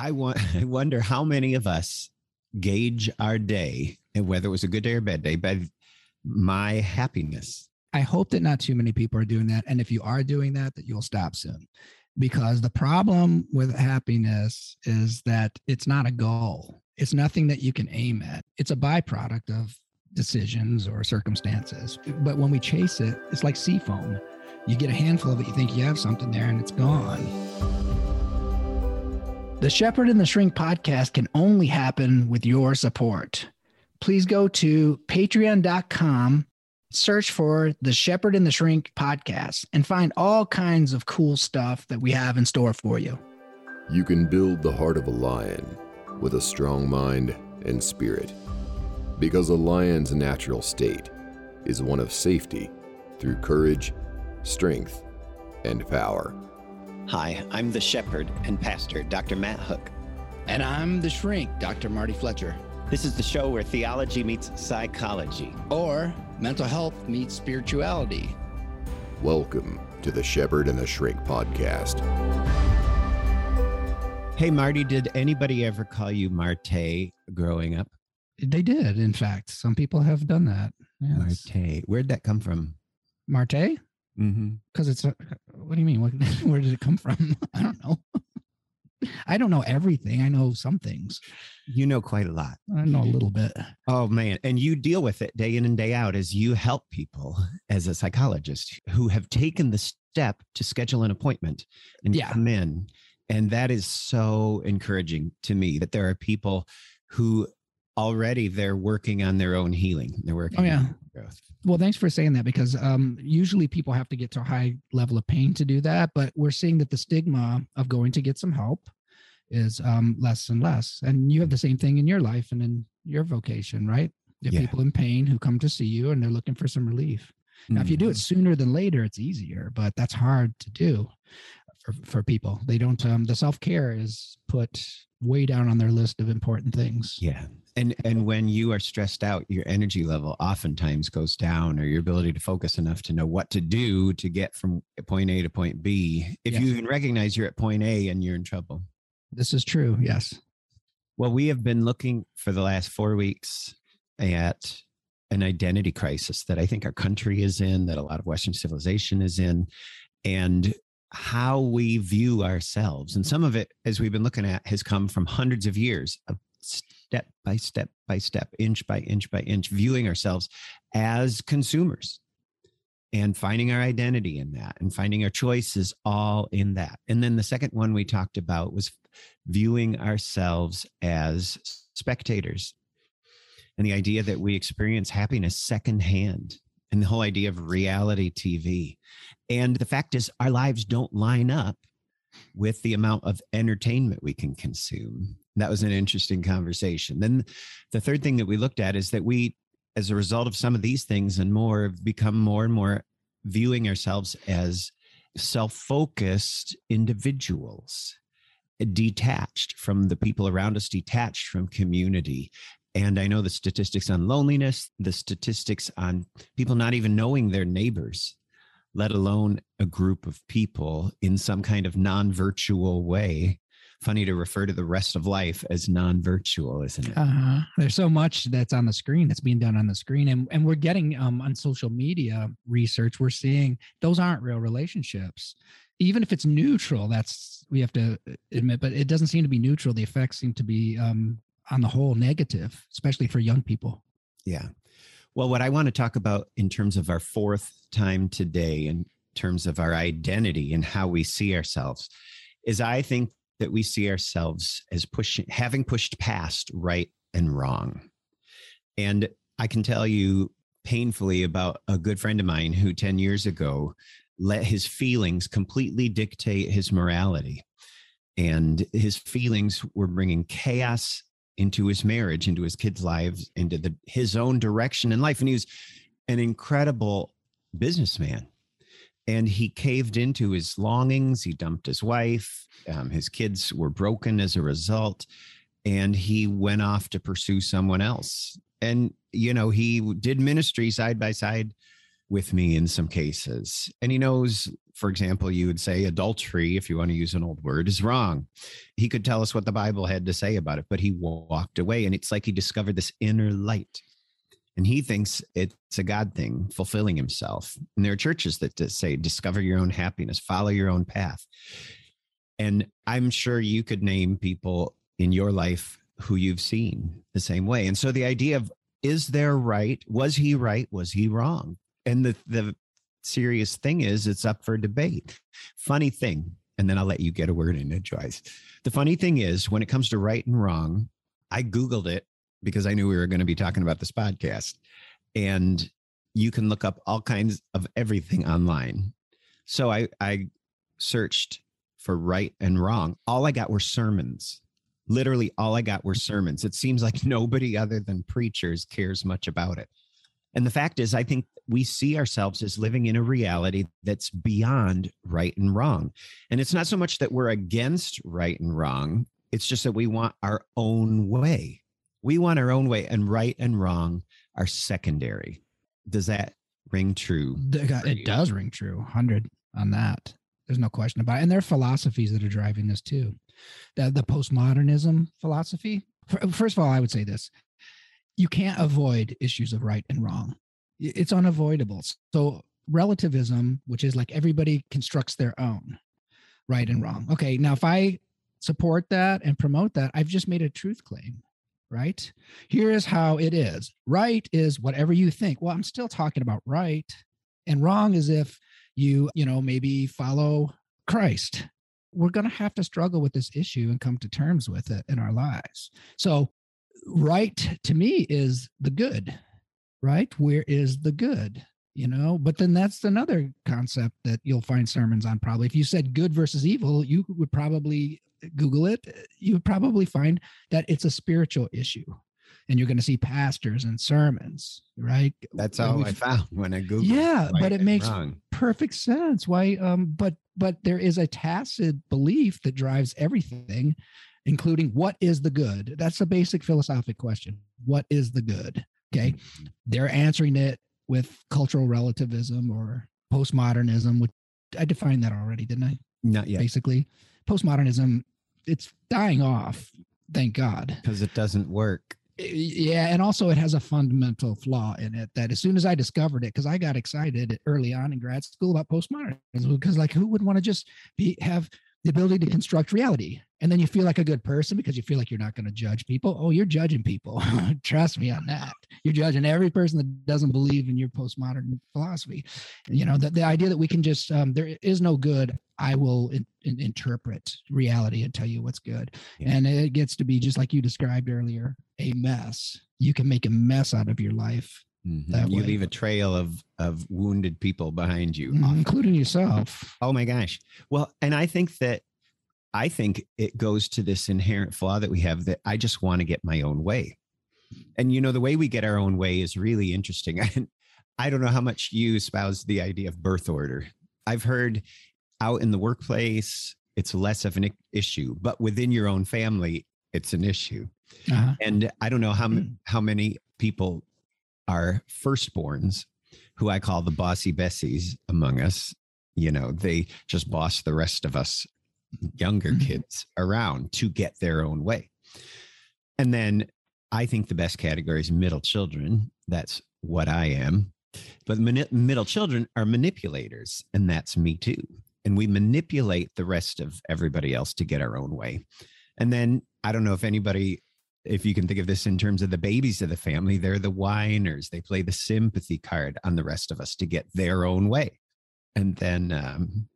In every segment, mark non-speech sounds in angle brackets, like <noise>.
I, want, <laughs> I wonder how many of us gauge our day and whether it was a good day or bad day by my happiness. I hope that not too many people are doing that. And if you are doing that, that you'll stop soon. Because the problem with happiness is that it's not a goal. It's nothing that you can aim at. It's a byproduct of decisions or circumstances. But when we chase it, it's like sea foam. You get a handful of it, you think you have something there, and it's gone. The Shepherd and the Shrink podcast can only happen with your support. Please go to patreon.com, search for the Shepherd and the Shrink podcast, and find all kinds of cool stuff that we have in store for you. You can build the heart of a lion with a strong mind and spirit because a lion's natural state is one of safety through courage, strength, and power. Hi, I'm the shepherd and pastor, Dr. Matt Hook. And I'm the shrink, Dr. Marty Fletcher. This is the show where theology meets psychology, or mental health meets spirituality. Welcome to the Shepherd and the Shrink podcast. Hey, Marty, did anybody ever call you Marte growing up? They did, in fact. Some people have done that. Yes. Marte. Where'd that come from? Marte? Mm-hmm. Because it's a, what do you mean? What, <laughs> where did it come from? <laughs> I don't know. I don't know everything. I know some things. You know quite a lot. I know a little bit. Oh man, and you deal with it day in and day out as you help people as a psychologist who have taken the step to schedule an appointment and yeah. come in. And that is so encouraging to me that there are people who already they're working on their own healing. They're working. Oh yeah. Well, thanks for saying that because um, usually people have to get to a high level of pain to do that, but we're seeing that the stigma of going to get some help is um, less and less. And you have the same thing in your life and in your vocation, right? You yeah. people in pain who come to see you and they're looking for some relief. Now, mm if you do it mm-hmm. sooner than later, it's easier, but that's hard to do for, for people. They don't, um, the self care is put way down on their list of important things. Yeah and and when you are stressed out your energy level oftentimes goes down or your ability to focus enough to know what to do to get from point a to point b if yes. you even recognize you're at point a and you're in trouble. This is true yes. Well we have been looking for the last four weeks at an identity crisis that i think our country is in that a lot of western civilization is in and how we view ourselves. And some of it as we've been looking at has come from hundreds of years of step by step by step, inch by inch by inch, viewing ourselves as consumers and finding our identity in that and finding our choices all in that. And then the second one we talked about was viewing ourselves as spectators and the idea that we experience happiness secondhand and the whole idea of reality TV. And the fact is, our lives don't line up with the amount of entertainment we can consume. That was an interesting conversation. Then the third thing that we looked at is that we, as a result of some of these things and more, have become more and more viewing ourselves as self focused individuals, eh, detached from the people around us, detached from community. And I know the statistics on loneliness, the statistics on people not even knowing their neighbors let alone a group of people in some kind of non virtual way. Funny to refer to the rest of life as non virtual, isn't it? Uh-huh. There's so much that's on the screen that's being done on the screen. And, and we're getting um, on social media research, we're seeing those aren't real relationships. Even if it's neutral, that's we have to admit, but it doesn't seem to be neutral. The effects seem to be um, on the whole negative, especially for young people. Yeah. Well, what I want to talk about in terms of our fourth time today, in terms of our identity and how we see ourselves, is I think that we see ourselves as pushing, having pushed past right and wrong. And I can tell you painfully about a good friend of mine who 10 years ago let his feelings completely dictate his morality. And his feelings were bringing chaos into his marriage, into his kids' lives, into the, his own direction in life. And he was an incredible businessman. And he caved into his longings. He dumped his wife. Um, his kids were broken as a result. And he went off to pursue someone else. And, you know, he did ministry side by side with me in some cases. And he knows, for example, you would say adultery, if you want to use an old word, is wrong. He could tell us what the Bible had to say about it, but he walked away. And it's like he discovered this inner light. And he thinks it's a God thing, fulfilling himself. And there are churches that say, discover your own happiness, follow your own path. And I'm sure you could name people in your life who you've seen the same way. And so the idea of is there right? Was he right? Was he wrong? And the the serious thing is it's up for debate. Funny thing, and then I'll let you get a word in Joyce. The funny thing is when it comes to right and wrong, I Googled it because I knew we were going to be talking about this podcast. And you can look up all kinds of everything online. So I, I searched for right and wrong. All I got were sermons literally all I got were mm-hmm. sermons. It seems like <laughs> nobody other than preachers cares much about it. And the fact is, I think we see ourselves as living in a reality that's beyond right and wrong. And it's not so much that we're against right and wrong, it's just that we want our own way. We want our own way, and right and wrong are secondary. Does that ring true? It does ring true. 100 on that. There's no question about it. And there are philosophies that are driving this too the, the postmodernism philosophy. First of all, I would say this you can't avoid issues of right and wrong, it's unavoidable. So, relativism, which is like everybody constructs their own right and wrong. Okay, now if I support that and promote that, I've just made a truth claim right? Here is how it is. Right is whatever you think. Well, I'm still talking about right. And wrong is if you, you know, maybe follow Christ we're going to have to struggle with this issue and come to terms with it in our lives. So, right to me is the good, right? Where is the good? You know, but then that's another concept that you'll find sermons on probably. If you said good versus evil, you would probably Google it. You would probably find that it's a spiritual issue and you're going to see pastors and sermons, right? That's all I found <laughs> when I Googled. Yeah, right but it makes wrong. perfect sense. Why? Um, but but there is a tacit belief that drives everything, including what is the good. That's a basic philosophic question. What is the good? Okay, mm-hmm. they're answering it with cultural relativism or postmodernism, which I defined that already, didn't I? Not yet. Basically, postmodernism, it's dying off. Thank God. Because it doesn't work yeah and also it has a fundamental flaw in it that as soon as i discovered it because i got excited early on in grad school about postmodernism because like who would want to just be have the ability to construct reality and then you feel like a good person because you feel like you're not going to judge people oh you're judging people <laughs> trust me on that you're judging every person that doesn't believe in your postmodern philosophy you know the, the idea that we can just um, there is no good i will in, in, interpret reality and tell you what's good yeah. and it gets to be just like you described earlier a mess you can make a mess out of your life Mm-hmm. You way. leave a trail of of wounded people behind you, mm, including yourself. Oh my gosh! Well, and I think that I think it goes to this inherent flaw that we have that I just want to get my own way. And you know, the way we get our own way is really interesting. <laughs> I, I don't know how much you espouse the idea of birth order. I've heard out in the workplace, it's less of an issue, but within your own family, it's an issue. Uh-huh. And I don't know how, hmm. how many people are firstborns who I call the bossy Bessies among us. You know, they just boss the rest of us younger mm-hmm. kids around to get their own way. And then I think the best category is middle children. That's what I am. But middle children are manipulators, and that's me too. And we manipulate the rest of everybody else to get our own way. And then I don't know if anybody if you can think of this in terms of the babies of the family, they're the whiners. They play the sympathy card on the rest of us to get their own way. And then um,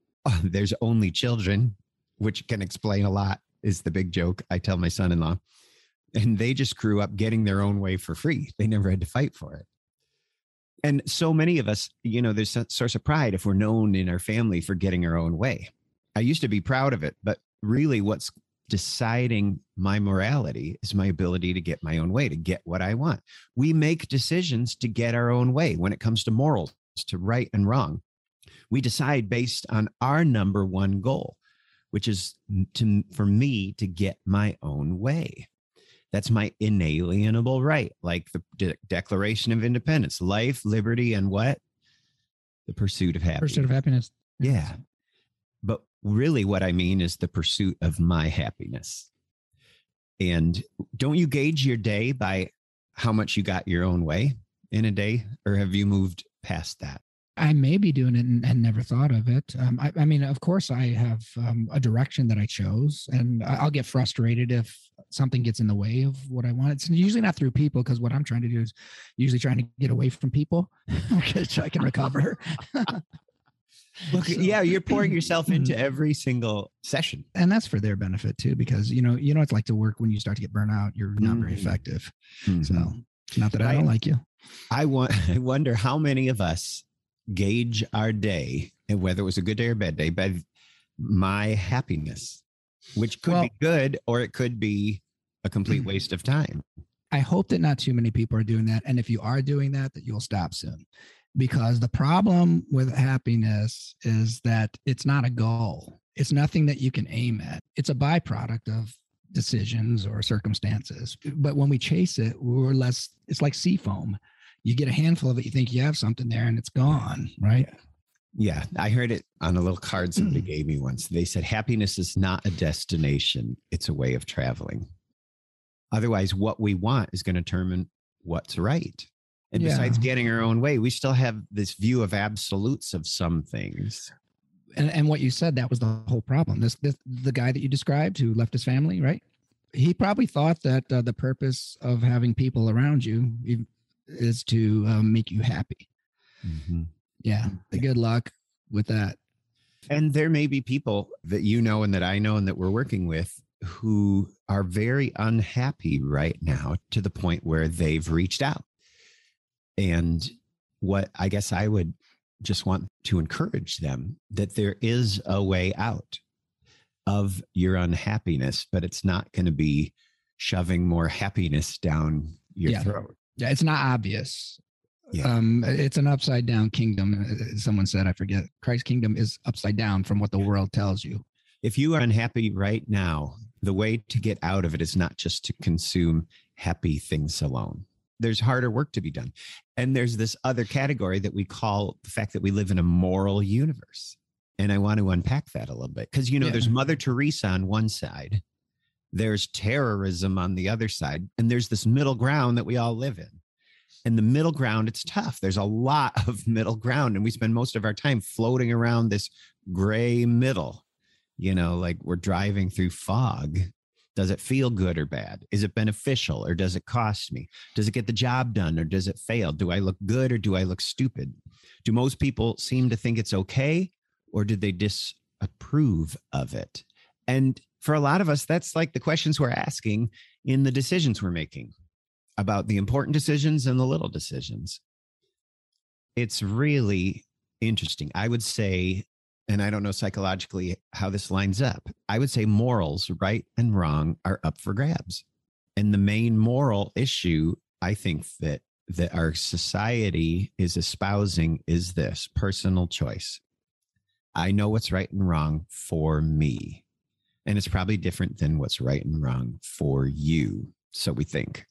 <laughs> there's only children, which can explain a lot, is the big joke I tell my son in law. And they just grew up getting their own way for free. They never had to fight for it. And so many of us, you know, there's a source of pride if we're known in our family for getting our own way. I used to be proud of it, but really what's deciding my morality is my ability to get my own way, to get what I want. We make decisions to get our own way when it comes to morals, to right and wrong. We decide based on our number one goal, which is to, for me to get my own way. That's my inalienable right, like the De- Declaration of Independence life, liberty, and what? the pursuit of happiness. Pursuit of happiness. Yeah. But really, what I mean is the pursuit of my happiness. And don't you gauge your day by how much you got your own way in a day? Or have you moved past that? I may be doing it and, and never thought of it. Um, I, I, mean, of course, I have um, a direction that I chose, and I'll get frustrated if something gets in the way of what I want. It's usually not through people because what I'm trying to do is usually trying to get away from people <laughs> because I can recover. <laughs> Look, so, yeah, you're pouring <clears throat> yourself into mm-hmm. every single session, and that's for their benefit too. Because you know, you know, it's like to work when you start to get burnt out. You're not mm-hmm. very effective. Mm-hmm. So, not that I, I don't like you. I want. <laughs> I wonder how many of us gauge our day and whether it was a good day or bad day by my happiness, which could well, be good or it could be a complete mm. waste of time. I hope that not too many people are doing that. And if you are doing that, that you'll stop soon. Because the problem with happiness is that it's not a goal. It's nothing that you can aim at. It's a byproduct of decisions or circumstances. But when we chase it, we're less, it's like sea foam you get a handful of it, you think you have something there and it's gone, right? Yeah, I heard it on a little card somebody mm. gave me once. They said happiness is not a destination, it's a way of traveling. Otherwise, what we want is going to determine what's right. And yeah. besides getting our own way, we still have this view of absolutes of some things. And, and what you said, that was the whole problem. This, this the guy that you described who left his family, right? He probably thought that uh, the purpose of having people around you, is to um, make you happy. Mm-hmm. Yeah. Good luck with that. And there may be people that you know and that I know and that we're working with who are very unhappy right now to the point where they've reached out. And what I guess I would just want to encourage them that there is a way out of your unhappiness, but it's not going to be shoving more happiness down your yeah. throat. Yeah, it's not obvious. Yeah. Um, it's an upside down kingdom. Uh, someone said, I forget. Christ's kingdom is upside down from what the world tells you. If you are unhappy right now, the way to get out of it is not just to consume happy things alone. There's harder work to be done. And there's this other category that we call the fact that we live in a moral universe. And I want to unpack that a little bit because, you know, yeah. there's Mother Teresa on one side there's terrorism on the other side and there's this middle ground that we all live in. And the middle ground it's tough. There's a lot <laughs> of middle ground and we spend most of our time floating around this gray middle. You know like we're driving through fog. Does it feel good or bad? Is it beneficial or does it cost me? Does it get the job done or does it fail? Do i look good or do i look stupid? Do most people seem to think it's okay or do they disapprove of it? And for a lot of us, that's like the questions we're asking in the decisions we're making about the important decisions and the little decisions. It's really interesting. I would say, and I don't know psychologically how this lines up, I would say morals, right and wrong, are up for grabs. And the main moral issue I think that that our society is espousing is this personal choice. I know what's right and wrong for me and it's probably different than what's right and wrong for you. So we think.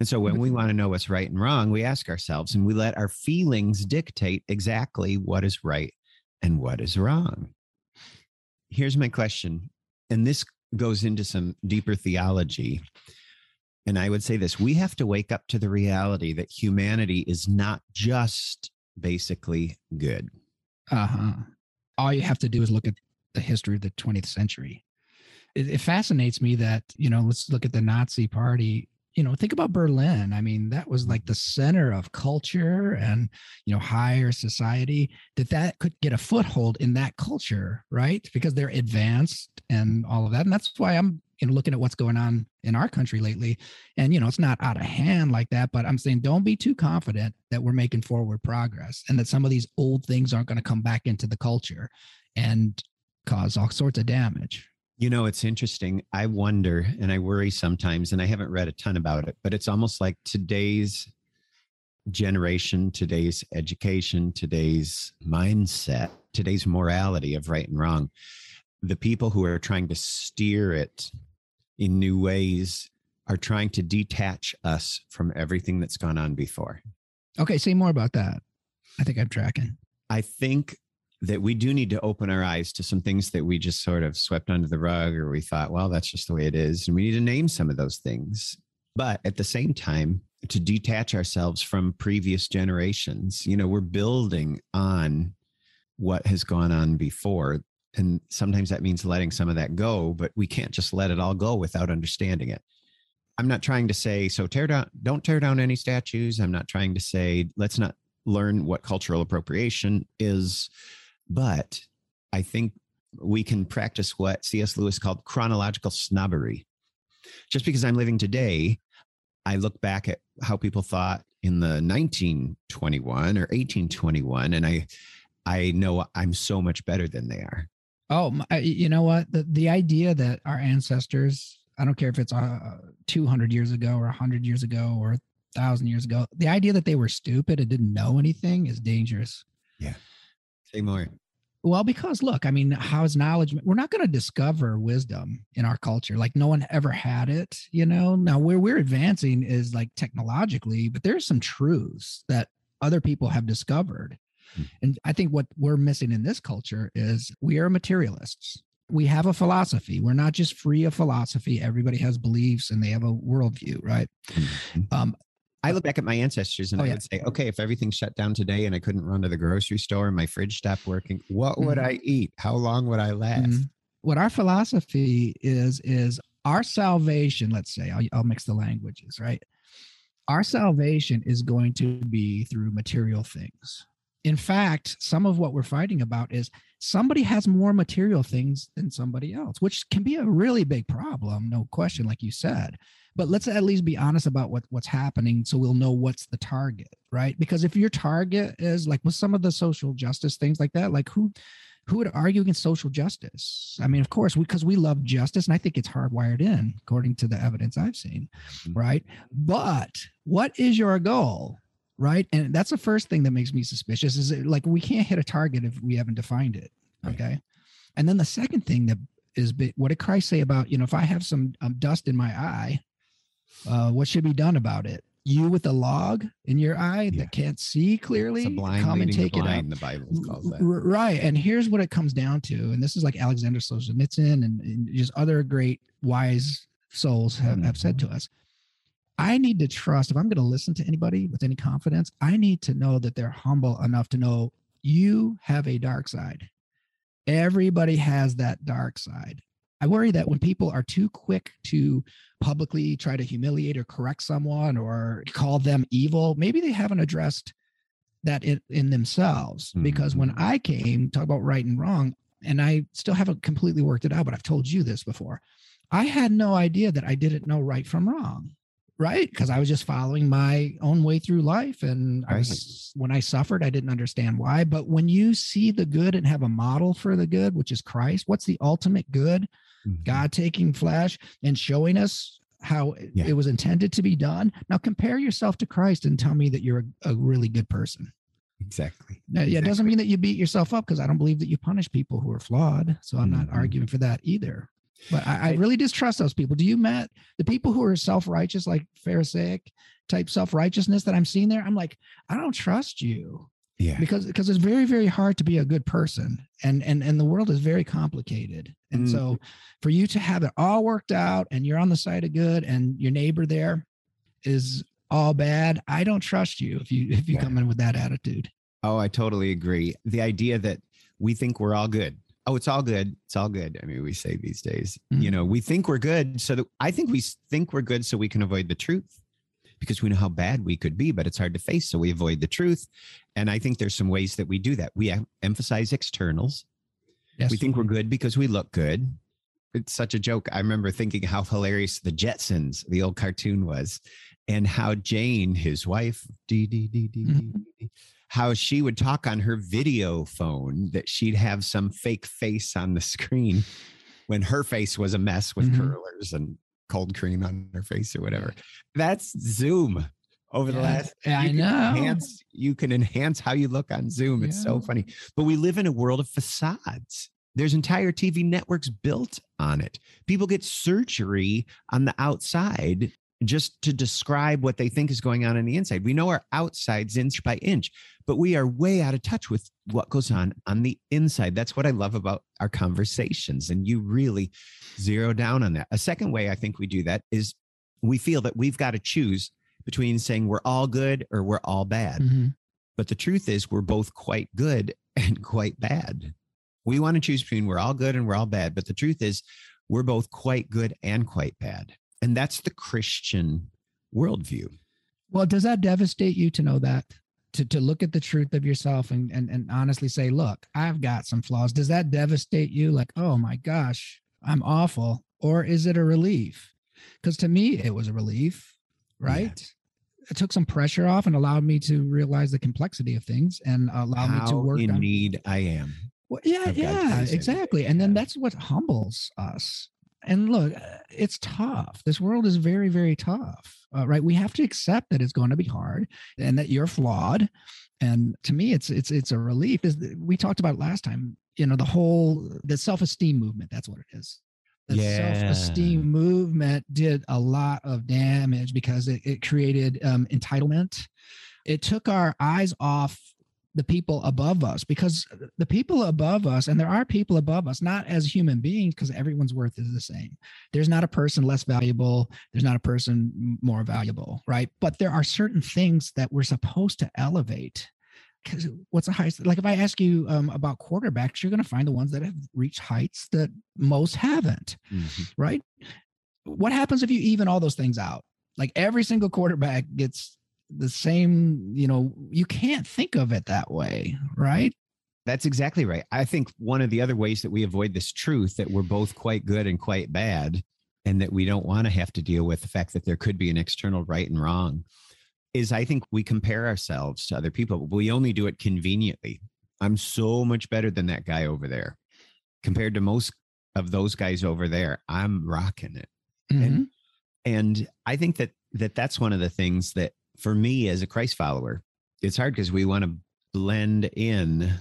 And so when we want to know what's right and wrong, we ask ourselves and we let our feelings dictate exactly what is right and what is wrong. Here's my question. And this goes into some deeper theology. And I would say this we have to wake up to the reality that humanity is not just basically good. Uh huh. All you have to do is look at the history of the 20th century. It, it fascinates me that, you know, let's look at the Nazi party. You know think about berlin. I mean that was like mm-hmm. the center of culture and you know higher society that that could get a foothold in that culture right? Because they're advanced and all of that and that's why i'm you know looking at what's going on in our country lately. And you know it's not out of hand like that but i'm saying don't be too confident that we're making forward progress and that some of these old things aren't going to come back into the culture. And cause all sorts of damage. You know, it's interesting. I wonder and I worry sometimes, and I haven't read a ton about it, but it's almost like today's generation, today's education, today's mindset, today's morality of right and wrong, the people who are trying to steer it in new ways are trying to detach us from everything that's gone on before. Okay, say more about that. I think I'm tracking I think that we do need to open our eyes to some things that we just sort of swept under the rug or we thought, well, that's just the way it is. And we need to name some of those things. But at the same time, to detach ourselves from previous generations, you know, we're building on what has gone on before. And sometimes that means letting some of that go, but we can't just let it all go without understanding it. I'm not trying to say, so tear down, don't tear down any statues. I'm not trying to say, let's not learn what cultural appropriation is but I think we can practice what C.S. Lewis called chronological snobbery. Just because I'm living today, I look back at how people thought in the 1921 or 1821, and I, I know I'm so much better than they are. Oh, you know what? The the idea that our ancestors, I don't care if it's uh, 200 years ago or 100 years ago or 1,000 years ago, the idea that they were stupid and didn't know anything is dangerous. Yeah. Say more. Well, because look, I mean, how's knowledge? We're not going to discover wisdom in our culture. Like no one ever had it, you know. Now where we're advancing is like technologically, but there's some truths that other people have discovered. Hmm. And I think what we're missing in this culture is we are materialists. We have a philosophy. We're not just free of philosophy. Everybody has beliefs and they have a worldview, right? Mm-hmm. Um, I look back at my ancestors and oh, I would say, okay, if everything shut down today and I couldn't run to the grocery store and my fridge stopped working, what mm-hmm. would I eat? How long would I last? Mm-hmm. What our philosophy is, is our salvation, let's say, I'll, I'll mix the languages, right? Our salvation is going to be through material things. In fact, some of what we're fighting about is somebody has more material things than somebody else, which can be a really big problem, no question, like you said. But let's at least be honest about what what's happening so we'll know what's the target right? Because if your target is like with some of the social justice things like that like who who would argue against social justice? I mean of course because we, we, love justice and i think it's hardwired in according to the evidence i've seen mm-hmm. right? But what is your goal right and that's the first thing that makes me suspicious is it, like we can't hit a target if we haven't defined it okay and then the second thing that is what did christ say about you know if i have some um, dust in my eye uh, what should be done about it? You with a log in your eye yeah. that can't see clearly, come and take blind, it out. The Bible calls that. Right. And here's what it comes down to. And this is like Alexander Solzhenitsyn and, and just other great wise souls have, mm-hmm. have said to us. I need to trust, if I'm going to listen to anybody with any confidence, I need to know that they're humble enough to know you have a dark side. Everybody has that dark side. I worry that when people are too quick to publicly try to humiliate or correct someone or call them evil, maybe they haven't addressed that in, in themselves. Mm-hmm. Because when mm-hmm. I came, talk about right and wrong, and I still haven't completely worked it out, but I've told you this before. I had no idea that I didn't know right from wrong right because i was just following my own way through life and I was, when i suffered i didn't understand why but when you see the good and have a model for the good which is christ what's the ultimate good mm-hmm. God taking flesh and showing us how yeah. it was intended to be done. Now compare yourself to Christ and tell me that you're a, a really good person. Exactly. Now, yeah, exactly. it doesn't mean that you beat yourself up because I don't believe that you punish people who are flawed. So I'm mm-hmm. not arguing for that either. But I, I, really distrust those people. Do you met the people who are self-righteous, like Pharisaic type self-righteousness that I'm seeing there? I'm like, I don't trust you yeah because because it's very very hard to be a good person and and and the world is very complicated and mm. so for you to have it all worked out and you're on the side of good and your neighbor there is all bad i don't trust you if you if you yeah. come in with that attitude oh i totally agree the idea that we think we're all good oh it's all good it's all good i mean we say these days mm. you know we think we're good so that i think we think we're good so we can avoid the truth because we know how bad we could be, but it's hard to face. So we avoid the truth. And I think there's some ways that we do that. We emphasize externals. Yes. We think we're good because we look good. It's such a joke. I remember thinking how hilarious the Jetsons, the old cartoon was, and how Jane, his wife, dee, dee, dee, dee, mm-hmm. How she would talk on her video phone that she'd have some fake face on the screen when her face was a mess with mm-hmm. curlers and cold cream on her face or whatever. That's Zoom over the last. Yeah, I know. Enhance, you can enhance how you look on Zoom. It's yeah. so funny. But we live in a world of facades. There's entire TV networks built on it. People get surgery on the outside just to describe what they think is going on on the inside. We know our outsides inch by inch, but we are way out of touch with what goes on on the inside. That's what I love about our conversations. And you really zero down on that. A second way I think we do that is we feel that we've got to choose between saying we're all good or we're all bad. Mhm. But the truth is, we're both quite good <laughs> and quite bad. We want to choose between we're all good and we're all bad. But the truth is, we're both quite good and quite bad. And that's the Christian worldview. Well, does that devastate you to know that? To, to look at the truth of yourself and, and and honestly say, look, I've got some flaws. Does that devastate you? Like, oh my gosh, I'm awful. Or is it a relief? Because to me, it was a relief, right? It took some pressure off and allowed me to realize the complexity of things and allowed me to How work in on need I am. well, yeah, yeah, exactly. And then that's what humbles us. And look, uh, it's tough. This world is very, very tough, uh, right? We have to accept that it's going to be hard and that you're flawed. And to me, it's it's it's a relief. Is we talked about it last time? You know, the whole the self esteem movement. That's what it is. The Yeah. self esteem movement did a lot of damage because it, it created um, entitlement. It took our eyes off the people above us because the people above us, and there are people above us, not as human beings, because everyone's worth is the same. There's not a person less valuable. There's not a person more valuable, right? But there are certain things that we're supposed to elevate. Because what's the highest? Like if I ask you um, about quarterbacks, you're going to find the ones that have reached heights that most haven't Mhm. right? What happens if you even all those things out? Like every single quarterback gets the same, you know, you can't think of it that way, right? That's exactly right. I think one of the other ways that we avoid this truth that we're both quite good and quite bad, and that we don't want to have to deal with the fact that there could be an external right and wrong, is I think we compare ourselves to other people. but We only do it conveniently. I'm so much better than that guy over there. Compared to most of those guys over there, I'm rocking it. Mhm. and i think that that that's one of the things that for me as a christ follower it's hard because we want to blend in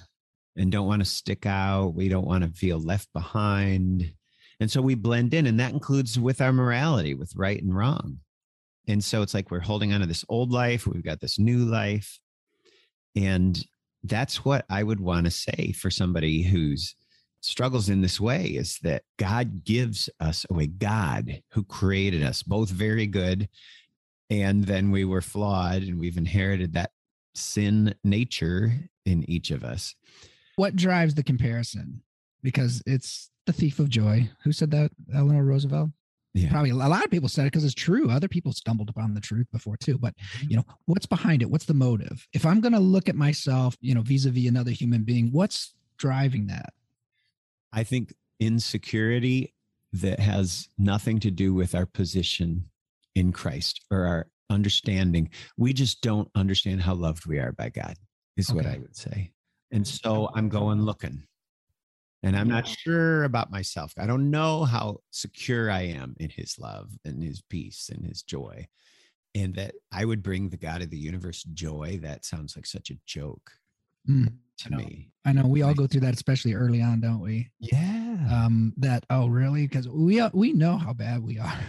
and don't want to stick out we don't want to feel left behind and so we blend in and that includes with our morality with right and wrong and so it's like we're holding on to this old life we've got this new life and that's what i would want to say for somebody who's struggles in this way is that God gives us away. God, who created us, both very good, and then we were flawed, and we've inherited that sin nature in each of us. What drives the comparison? Because it's the thief of joy. Who said that? Eleanor Roosevelt? Yeah. Probably a lot of people said it because it's true. Other people stumbled upon the truth before too. But mm-hmm. you know, what's behind it? What's the motive? If I'm going to look at myself, you know, vis-a-vis another human being, what's driving that? I think insecurity that has nothing to do with our position in Christ or our understanding. We just don't understand how loved we are by God, is what I would say. And so I'm going looking. And I'm not sure about myself. I don't know how secure I am in his love and his peace and his joy. And that I would bring the God of the universe joy. That sounds like such a joke Mm, to I me. I know we all go through that, especially early on, don't we? Yeah. Um, that oh really? Because we we know how bad we are.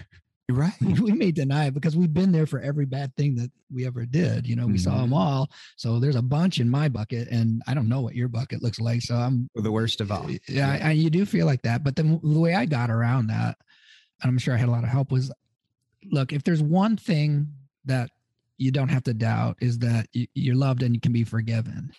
Right. <laughs> we may deny it because we've been there for every bad thing that we ever did. You know, we saw them Mhm. all. So there's a bunch in my bucket, and I don't know what your bucket looks like. So I'm The worst of all. yeah, I, I- you do feel like that. But then the way I got around that, and I'm sure I had a lot of help, was look, if there's one thing that you don't have to doubt is that you're loved and you can be forgiven.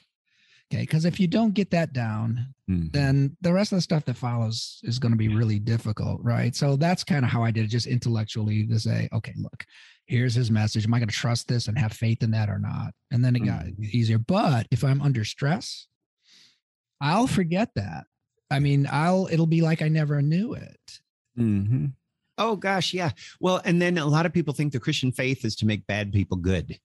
Okay. Because if you don't get that down, Mhm. then the rest of the stuff that follows is going to be really difficult. Right. So that's kind of how I did it, just intellectually to say, okay, look, here's his message. Am I going to trust this and have faith in that or not? And then it got Mhm. easier. But if I'm under stress, I'll forget that. I mean, I'll it'll be like I never knew it. hmm Oh gosh, yeah. Well, and then a lot of people think the Christian faith is to make bad people good,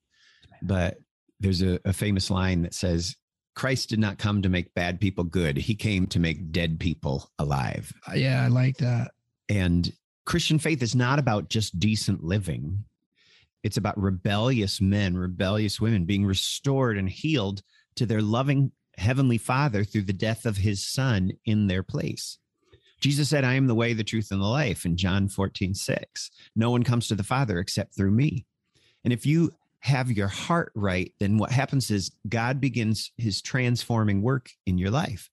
but there's a, a famous line that says, "Christ did not come to make bad people good; He came to make dead people alive." Yeah, I like that. And Christian faith is not about just decent living; it's about rebellious men, rebellious women being restored and healed to their loving heavenly Father through the death of His Son in their place. Jesus said, I am the way, the truth, and the life in John 14, 6. No one comes to the Father except through me. And if you have your heart right, then what happens is God begins his transforming work in your life.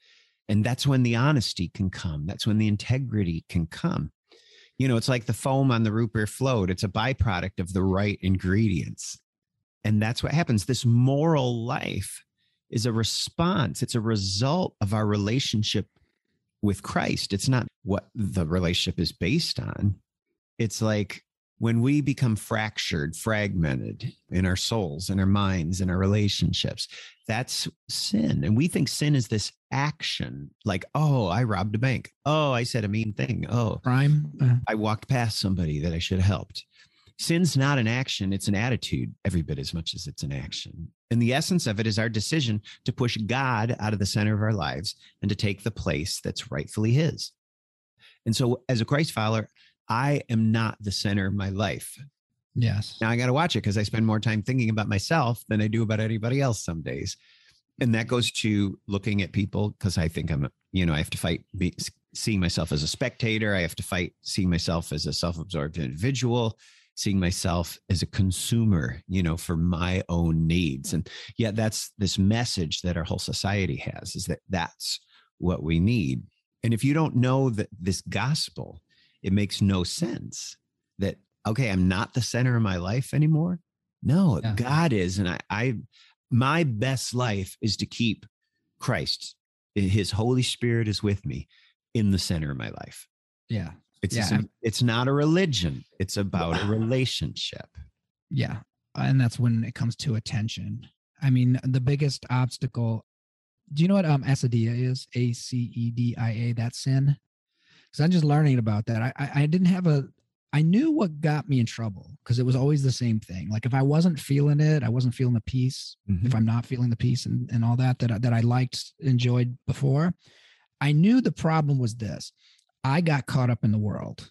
And that's when the honesty can come. That's when the integrity can come. You know, it's like the foam on the root beer float, it's a byproduct of the right ingredients. And that's what happens. This moral life is a response, it's a result of our relationship with Christ. It's not what the relationship is based on. It's like when we become fractured, fragmented in our souls, in our minds, in our relationships, that's sin. And we think sin is this action like, oh, I robbed a bank. Oh, I said a mean thing. Oh, crime. Uh, I walked past somebody that I should have helped. Sin's not an action, it's an attitude every bit as much as it's an action. And the essence of it is our decision to push God out of the center of our lives and to take the place that's rightfully His. And so, as a Christ follower, I am not the center of my life. Yes. Now I got to watch it because I spend more time thinking about myself than I do about anybody else some days. And that goes to looking at people because I think I'm, you know, I have to fight be, seeing myself as a spectator. I have to fight seeing myself as a self absorbed individual seeing myself as a consumer, you know, for my own needs. And yet that's this message that our whole society has is that that's what we need. And if you don't know that this gospel, it makes no sense that, okay, I'm not the center of my life anymore. No, yeah. God is. And I, I, my best life is to keep Christ, his Holy Spirit is with me in the center of my life. Yeah. It's yeah. a, it's not a religion. It's about a <sighs> relationship. Yeah. And that's when it comes to attention. I mean, the biggest obstacle. Do you know what um acedia is? A C E D I A. That's sin. Because I'm just learning about that. I, I I didn't have a. I knew what got me in trouble because it was always the same thing. Like if I wasn't feeling it, I wasn't feeling the peace. Mm-hmm. If I'm not feeling the peace and, and all that that that I liked, enjoyed before, I knew the problem was this. I got caught up in the world.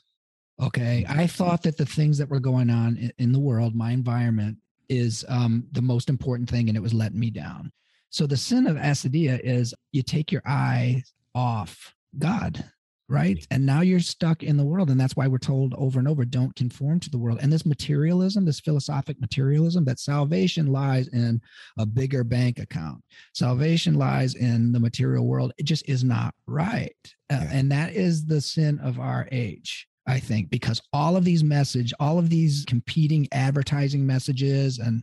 Okay. I thought that the things that were going on in, in the world, my environment, is um, the most important thing, and it was letting me down. So the sin of acedia is you take your eye off God right? And now you're stuck in the world. And that's why we're told over and over don't conform to the world. And this materialism, this philosophic materialism, that salvation lies in a bigger bank account, salvation lies in the material world. It just is not right. Uh, and that is the sin of our age. I think because all of these message, all of these competing advertising messages and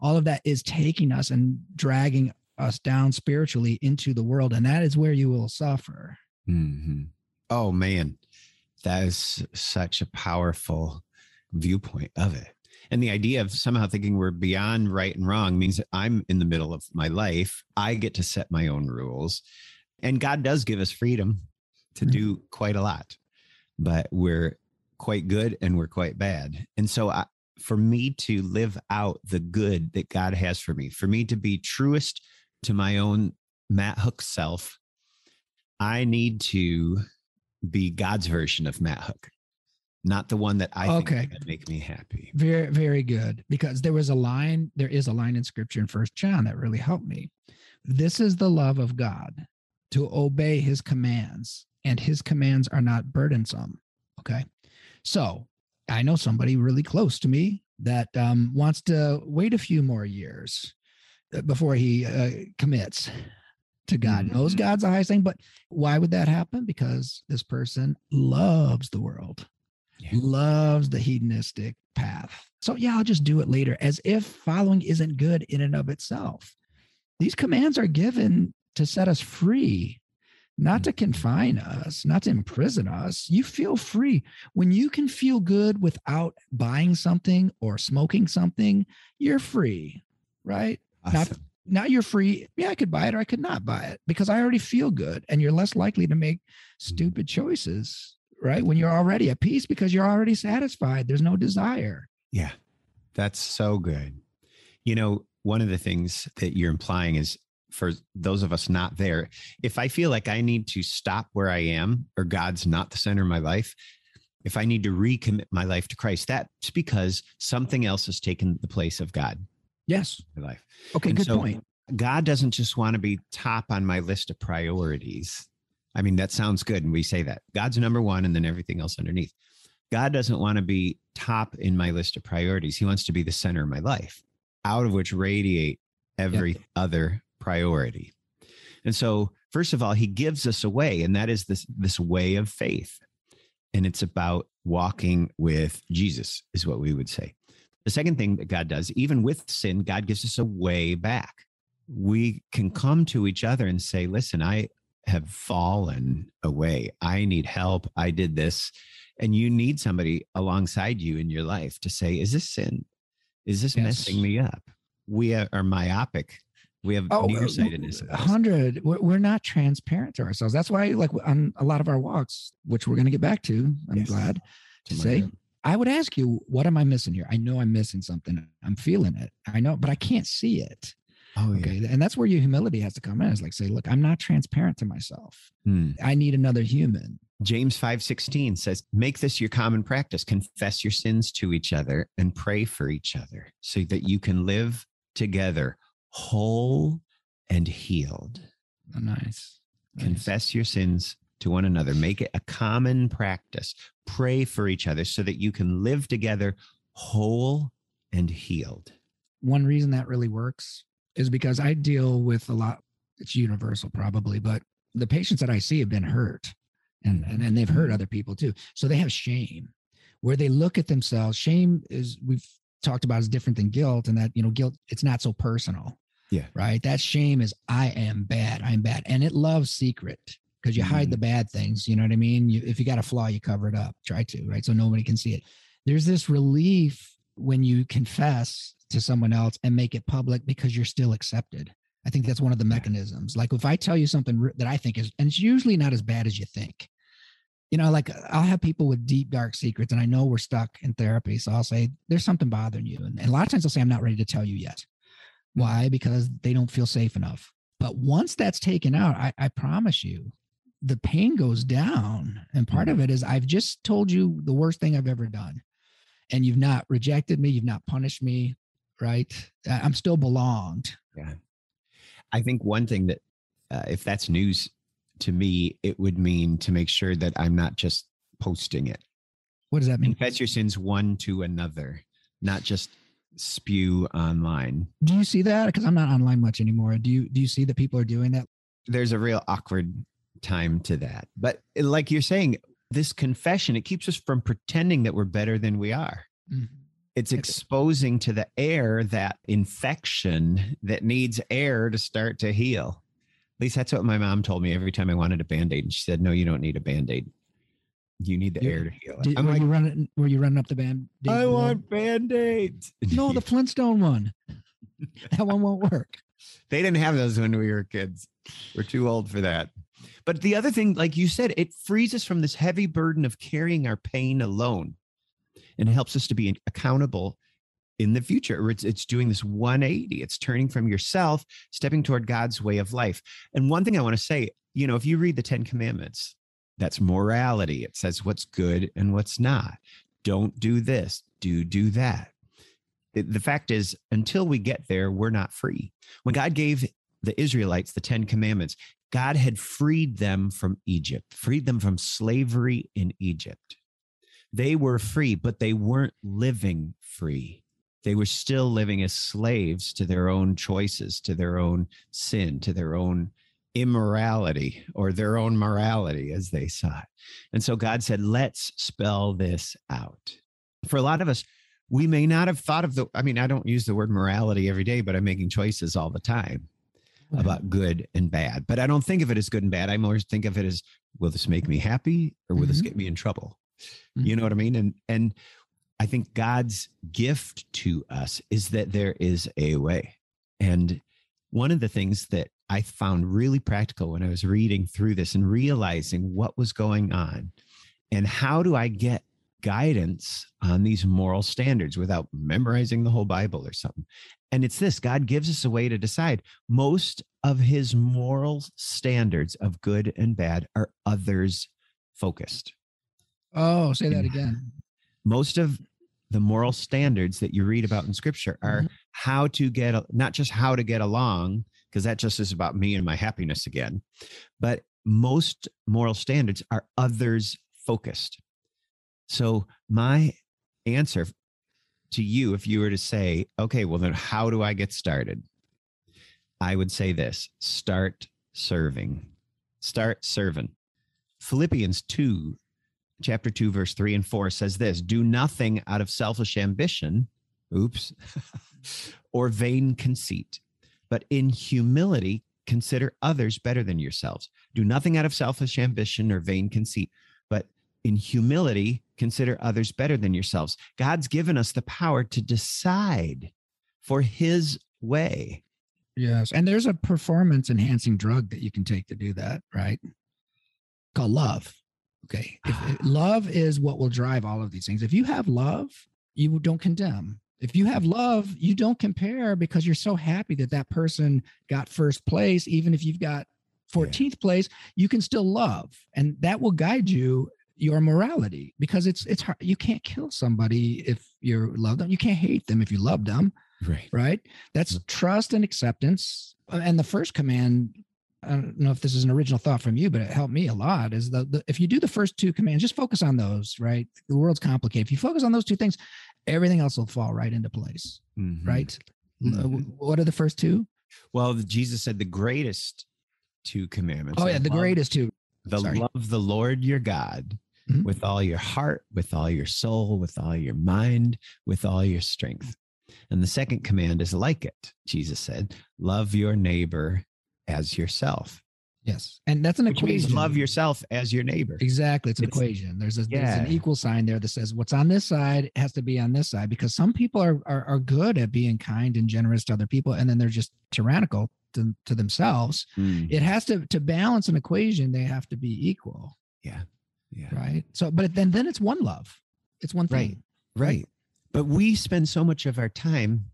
all of that is taking us and dragging us down spiritually into the world. And that is where you will suffer. Mm-hmm. Oh man, that is such a powerful viewpoint of it. And the idea of somehow thinking we're beyond right and wrong means that I'm in the middle of my life. I get to set my own rules. And God does give us freedom to mm-hmm. do quite a lot, but we're quite good and we're quite bad. And so I, for me to live out the good that God has for me, for me to be truest to my own Matt Hook self, I need to be God's version of Matt Hook, not the one that I okay. think make me happy. Very, very good. Because there was a line, there is a line in scripture in First John that really helped me. This is the love of God to obey his commands, and his commands are not burdensome. Okay. So I know somebody really close to me that um, wants to wait a few more years uh, before he uh, commits to God, mm-hmm. knows God's the highest thing. But why would that happen? Because this person loves the world, yeah. loves the hedonistic path. So, yeah, I'll just do it later, as if following isn't good in and of itself. These commands are given to set us free, not to mm-hmm. confine us, not to imprison us. You feel free. When you can feel good without buying something or smoking something, you're free, right? Awesome. Not now you're free. Yeah, I could buy it or I could not buy it because I already feel good and you're less likely to make mm-hmm. stupid choices, right? When you're already at peace because you're already satisfied. There's no desire. Yeah, that's so good. You know, one of the things that you're implying is for those of us not there, if I feel like I need to stop where I am or God's not the center of my life, if I need to recommit my life to Christ, that's because something else has taken the place of God. Yes. life. Okay, and good so point. God doesn't just want to be top on my list of priorities. I mean, that sounds good. And we say that God's number one and then everything else underneath. God doesn't want to be top in my list of priorities. He wants to be the center of my life, out of which radiate every yep. other priority. And so, first of all, he gives us a way, and that is this, this way of faith. And it's about walking with Jesus, is what we would say. The second thing that God does, even with sin, God gives us a way back. We can come to each other and say, listen, I have fallen away. I need help. I did this. And you need somebody alongside you in your life to say, is this sin? Is this yes. messing me up? We are myopic we have oh, uh, nearsightedness. Hundred. We're not transparent to ourselves. That's why, like on a lot of our walks, which we're going to get back to, I'm yes. glad to say. I would ask you, what am I missing here? I know I'm missing something. I'm feeling it. I know, but I can't see it. Oh, okay. Yeah. And that's where your humility has to come in. It's like, say, look, I'm not transparent to myself. Hmm. I need another human. James 5:16 says, "Make this your common practice. Confess your sins to each other and pray for each other so that you can live together whole and healed. Oh, nice. Confess your sins to one another. Make it a common practice. Pray for each other so that you can live together whole and healed. One reason that really works is because I deal with a lot, it's universal probably, but the patients that I see have been hurt and, and, and they've hurt mm-hmm. other people too. So they have shame where they look at themselves. Shame is, we've talked about is different than guilt and that, you know, guilt, it's not so personal. Yeah. Right. That shame is I am bad. I'm bad. And it loves secret because you hide the mm-hmm. bad things. You know what I mean? You, if you got a flaw, you cover it up. Try to, right? So nobody can see it. There's this relief when you confess to someone else and make it public because you're still accepted. I think that's one of the mechanisms. Like if I tell you something that I think is, and it's usually not as bad as you think. You know, like I'll have people with deep, dark secrets, and I know we're stuck in therapy. So I'll say, There's something bothering you. And, and a lot of times I'll say, I'm not ready to tell you yet. Why? Because they don't feel safe enough. But once that's taken out, I, I promise you, the pain goes down. And part of mm-hmm. it is I've just told you the worst thing I've ever done. And you've not rejected me, you've not punished me, right? I'm still belonged. Yeah. I think one thing that, uh, if that's news to me, it would mean to make sure that I'm not just posting it. What does that mean? Confess your sins one to another, not just spew online. Do you see that? Because I'm not online much anymore. Do you do you see that people are doing that? There's a real awkward time to that. But like you're saying, this confession, it keeps us from pretending that we're better than we are. Mm-hmm. It's exposing to the air that infection that needs air to start to heal. At least that's what my mom told me every time I wanted a band aid. And she said, No, you don't need a band aid. You need the you, air to heal. Did, were, like, you running, were you running up the band? I want band aids. <laughs> No, the Flintstone one. <laughs> that one won't work. They didn't have those when we were kids. We're too old for that. But the other thing, like you said, it frees us from this heavy burden of carrying our pain alone and it helps us to be accountable in the future. It's, it's doing this 180. It's turning from yourself, stepping toward God's way of life. And one thing I want to say, you know, if you read the 10 commandments, that's morality. It says what's good and what's not. Don't do this, do do that. the fact is, until we get there, we're not free. When God gave the Israelites the Ten Commandments, God had freed them from Egypt, freed them from slavery in Egypt. They were free, but they weren't living free. They were still living as slaves to their own choices, to their own sin, to their own immorality or their own morality as they saw it. And so God said, let's spell this out. For a lot of us, we may not have thought of the, I mean, I don't use the word morality every day, but I'm making choices all the time about good and bad. But I don't think of it as good and bad. I more think of it as, will this make me happy or will mm-hmm. this get me in trouble? Mm-hmm. You know what I mean? And, and, I think God's gift to us is that there is a way. And one of the things that I found really practical when I was reading through this and realizing what was going on and how do I get guidance on these moral standards without memorizing the whole Bible or something. And it's this God gives us a way to decide. Most of his moral standards of good and bad are others focused. Oh, say that again. <laughs> Most of the moral standards that you read about in scripture are mm-hmm. how to get not just how to get along because that just is about me and my happiness again. But most moral standards are others focused. So, my answer to you, if you were to say, okay, well, then how do I get started? I would say this start serving. Start serving. Philippians 2, chapter 2, verse 3 and 4 says this do nothing out of selfish ambition, oops, <laughs> or vain conceit, but in humility consider others better than yourselves. Do nothing out of selfish ambition or vain conceit, but in humility consider others better than yourselves. God's given us the power to decide for his way. Yes. And there's a performance enhancing drug that you can take to do that, right? Called love. Okay. If, <sighs> love is what will drive all of these things. If you have love, you don't condemn. If you have love, you don't compare because you're so happy that that person got first place. Even if you've got 14th yeah. place, you can still love. And that will guide you your morality because it's it's hard you can't kill somebody if you love them you can't hate them if you love them Right. Right. That's trust and acceptance. Uh, and the first command, I don't know if this is an original thought from you, but it helped me a lot. Is the, the if you do the first two commands, just focus on those. Right. The world's complicated. If you focus on those two things, everything else will fall right into place. Mm-hmm. Right. Mm-hmm. What are the first two? Well, Jesus said the greatest two commandments. Oh yeah, the love, greatest two. The Sorry. love the Lord your God mm-hmm. with all your heart, with all your soul, with all your mind, with all your strength. And the second command is like it. Jesus said, Love your neighbor as yourself. Yes. And that's an Which equation. love yourself as your neighbor. Exactly. It's an it's, equation. There's, a, yeah. there's an equal sign there that says what's on this side has to be on this side because some people are, are, are good at being kind and generous to other people and then they're just tyrannical to, to themselves. Mm. It has to, to balance an equation, they have to be equal. Yeah. Yeah. Right. So, but then, then it's one love. It's one thing. Right. Right. But we spend so much of our time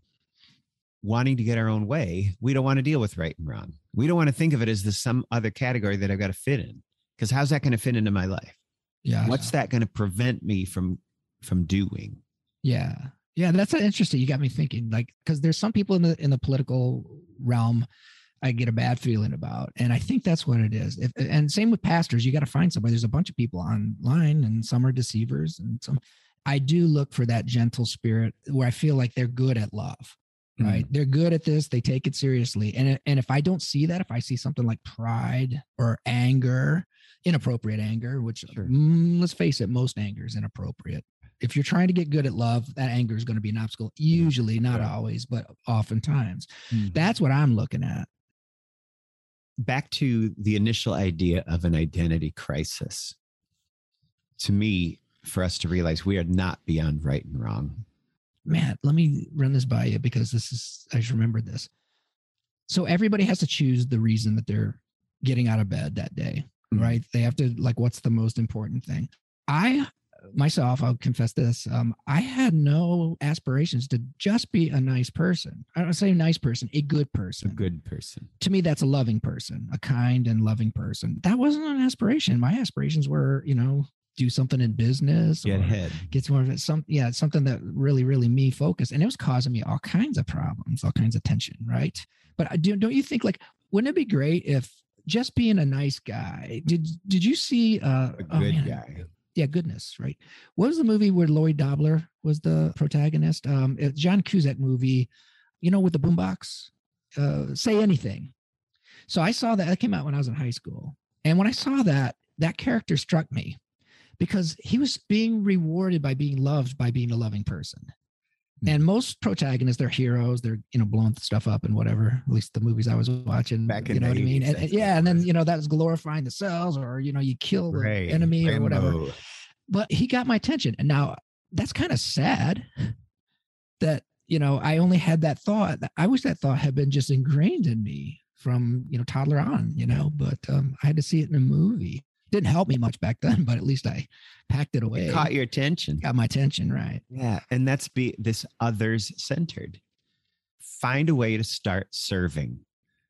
wanting to get our own way. We don't want to deal with right and wrong. We don't want to think of it as the some other category that I've got to fit in. Because how's that going to fit into my life? Yeah. What's that going to prevent me from from doing? Yeah. Yeah, that's interesting. You got me thinking, like, because there's some people in the in the political realm I get a bad feeling about, and I think that's what it is. If, and same with pastors, you got to find somebody. There's a bunch of people online, and some are deceivers, and some I do look for that gentle spirit where I feel like they're good at love, right? Mm. They're good at this. They take it seriously. And, and if I don't see that, if I see something like pride or anger, inappropriate anger, which sure. mm, let's face it, most anger is inappropriate. If you're trying to get good at love, that anger is going to be an obstacle. Usually, not yeah. always, but oftentimes. Mm. That's what I'm looking at. Back to the initial idea of an identity crisis. To me, for us to realize we are not beyond right and wrong. Matt, let me run this by you because this is, I just remembered this. So everybody has to choose the reason that they're getting out of bed that day, mm-hmm. right? They have to, like, what's the most important thing? I myself, I'll confess this. Um, I had no aspirations to just be a nice person. I don't say nice person, a good person. A good person. To me, that's a loving person, a kind and loving person. That wasn't an aspiration. My aspirations were, you know, do something in business get ahead get more of it some yeah something that really really me focused and it was causing me all kinds of problems all kinds of tension right but I do don't you think like wouldn't it be great if just being a nice guy did did you see uh a oh, good oh guy yeah goodness right. What was the movie where lloyd dobler was the protagonist? Um john cusack movie you know with the boombox? Uh say anything. So i saw that that came out when i was in high school and when i saw that that character struck me because he was being rewarded by being loved by being a loving person. Hmm. And most protagonists, they're heroes. They're you know blowing stuff up and whatever. At least the movies I was watching. Back in you know what I mean? And, and, yeah, and then you know that's glorifying the cells, or you know you kill the Ray, enemy Rambo. or whatever. But he got my attention, and now that's kind of sad. That you know I only had that thought. I wish that thought had been just ingrained in me from you know toddler on. You know, but um, I had to see it in a movie didn't help me much back then, <laughs> but at least I packed it away. It caught your attention. Got my attention, right? Yeah. And that's be this others centered. Find a way to start serving.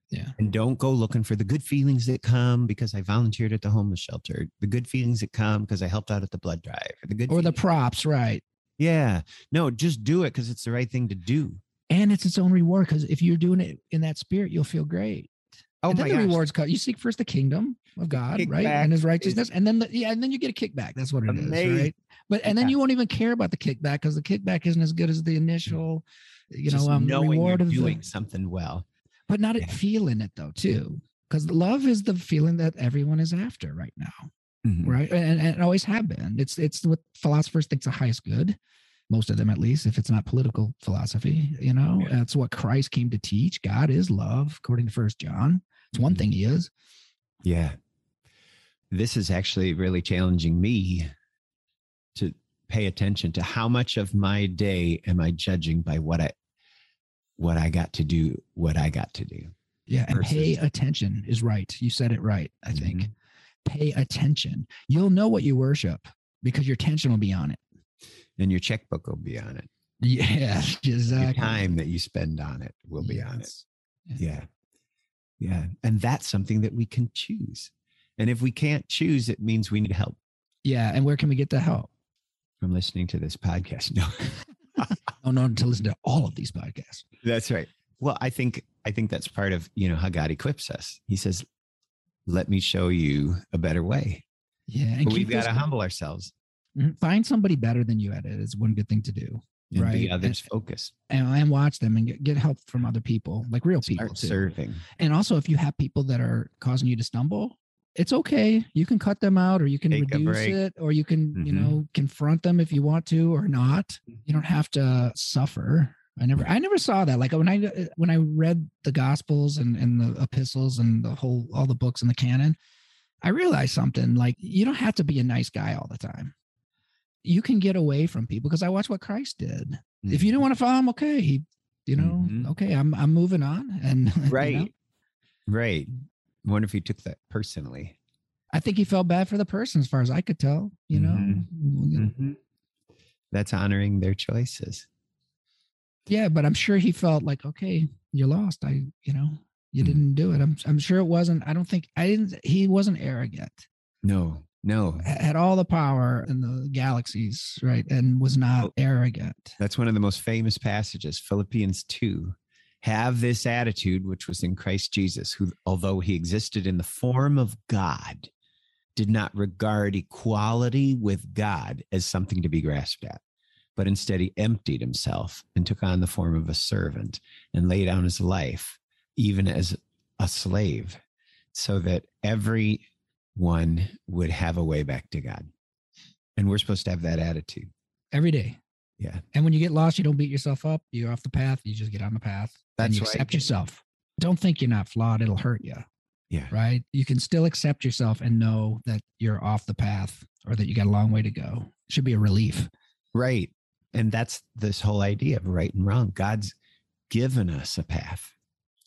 Yeah. And don't go looking for the good feelings that come because I volunteered at the homeless shelter, the good feelings that come because I helped out at the blood drive, or the good or feelings. the props, right? Yeah. No, just do it because it's the right thing to do. And it's its own reward because if you're doing it in that spirit, you'll feel great. Oh and then the gosh. rewards cut. You seek first the kingdom of God, right, and His is- righteousness, and then the, yeah, and then you get a kickback. That's what it is, Amazing. right? But and then Yeah. you won't even care about the kickback because the kickback isn't as good as the initial, you Just know, um, knowing reward of the, doing something well. but not Yeah. it feeling it though too, because love is the feeling that everyone is after right now Mhm. right and, and it always have been it's it's what philosophers think's the highest good most of them at least if it's not political philosophy you know Yeah. that's what christ came to teach god is love according to first john it's one Mhm. thing he is Yeah. This is actually really challenging me to pay attention to how much of my day am I judging by what I what I got to do, what I got to do. yeah and pay attention is right you said it right i think Mhm. pay attention you'll know what you worship because your attention will be on it And your checkbook will be on it. yeah <laughs> Your exactly time that you spend on it will be on it. Yeah. Yeah. And that's something that we can choose. And if we can't choose, it means we need help yeah and where can we get the help from listening to this podcast. <laughs> No. <laughs> oh no to listen to all of these podcasts That's right. Well, I think I think that's part of you know how God equips us. He says, "Let me show you a better way." yeah and But we've got to humble ourselves Mhm. Find somebody better than you at it is one good thing to do. and Right. be And- others focused. And, and watch them and get, get help from other people, like real people too. serving. And also, if you have people that are causing you to stumble, it's okay. You can cut them out, or you can Take reduce it, or you can, you Mhm. know, confront them if you want to, or not. You don't have to suffer. I never, I never saw that. Like when I when I read the Gospels and and the epistles and the whole all the books in the canon, I realized something. Like you don't have to be a nice guy all the time. You can get away from people because I watch what Christ did. If you don't want to follow him, okay, he, you know, Mhm. okay, I'm I'm moving on, <laughs> and you know, right, right. I wonder if he took that personally. I think he felt bad for the person, as far as I could tell. You know, Mhm. Mm. That's honoring their choices. yeah, but I'm sure he felt like, okay, you're lost. I, you know, you Mhm. didn't do it. I'm I'm sure it wasn't. I don't think I didn't. He wasn't arrogant. No, no. Had all the power in the galaxies, right, and was not Oh. arrogant. That's one of the most famous passages, Philippians 2. Have this attitude, which was in Christ Jesus, who, although he existed in the form of God, did not regard equality with God as something to be grasped at, but instead he emptied himself and took on the form of a servant and laid down his life, even as a slave, so that everyone would have a way back to God. And we're supposed to have that attitude. Every day. Yeah. And when you get lost, you don't beat yourself up. You're off the path. You just get on the path. and That's you right. accept yourself. Don't think you're not flawed. It'll hurt you. Yeah. right? You can still accept yourself and know that you're off the path or that you got a long way to go. Should be a relief. Right. And that's this whole idea of right and wrong. God's given us a path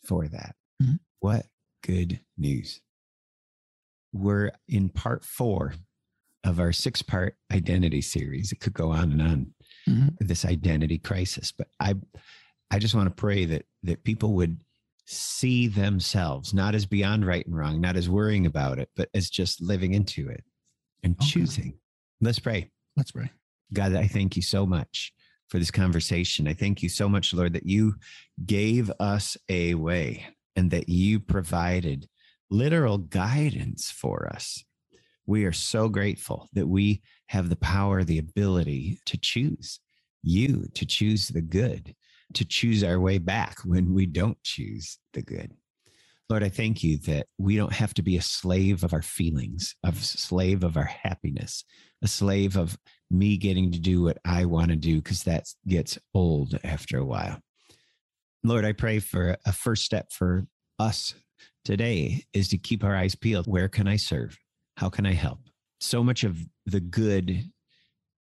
for that. Mhm. What good news. We're in part four of our six part identity series. It could go on and on, Mhm. this identity crisis. But I I just want to pray that that people would see themselves not as beyond right and wrong, not as worrying about it, but as just living into it and Okay. choosing. Let's pray. Let's pray. God, I thank you so much for this conversation. I thank you so much, Lord, that you gave us a way and that you provided literal guidance for us. We are so grateful that we have the power, the ability to choose you, to choose the good, to choose our way back when we don't choose the good. Lord, I thank you that we don't have to be a slave of our feelings, of slave of our happiness, a slave of me getting to do what I want to do because that gets old after a while. Lord, I pray for a first step for us today is to keep our eyes peeled. Where can I serve? How can I help? So much of the good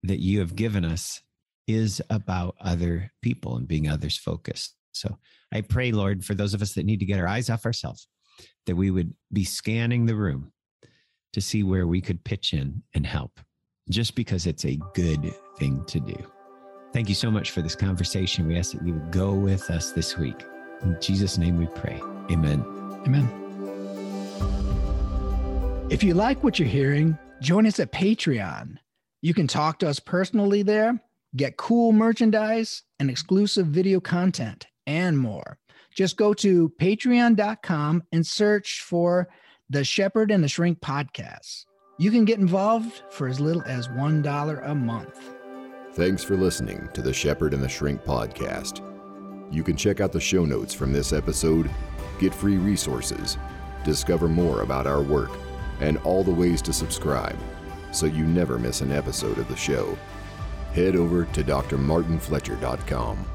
that you have given us is about other people and being others focused. So I pray, Lord, for those of us that need to get our eyes off ourselves, that we would be scanning the room to see where we could pitch in and help just because it's a good thing to do. Thank you so much for this conversation. We ask that you would go with us this week. In Jesus' name we pray. Amen. Amen. If you like what you're hearing, join us at Patreon. You can talk to us personally there, get cool merchandise and exclusive video content, and more. Just go to patreon.com and search for the Shepherd and the Shrink podcast. You can get involved for as little as $1 a month. Thanks for listening to the Shepherd and the Shrink podcast. You can check out the show notes from this episode, get free resources, discover more about our work, and all the ways to subscribe so you never miss an episode of the show. Head over to drmartinfletcher.com.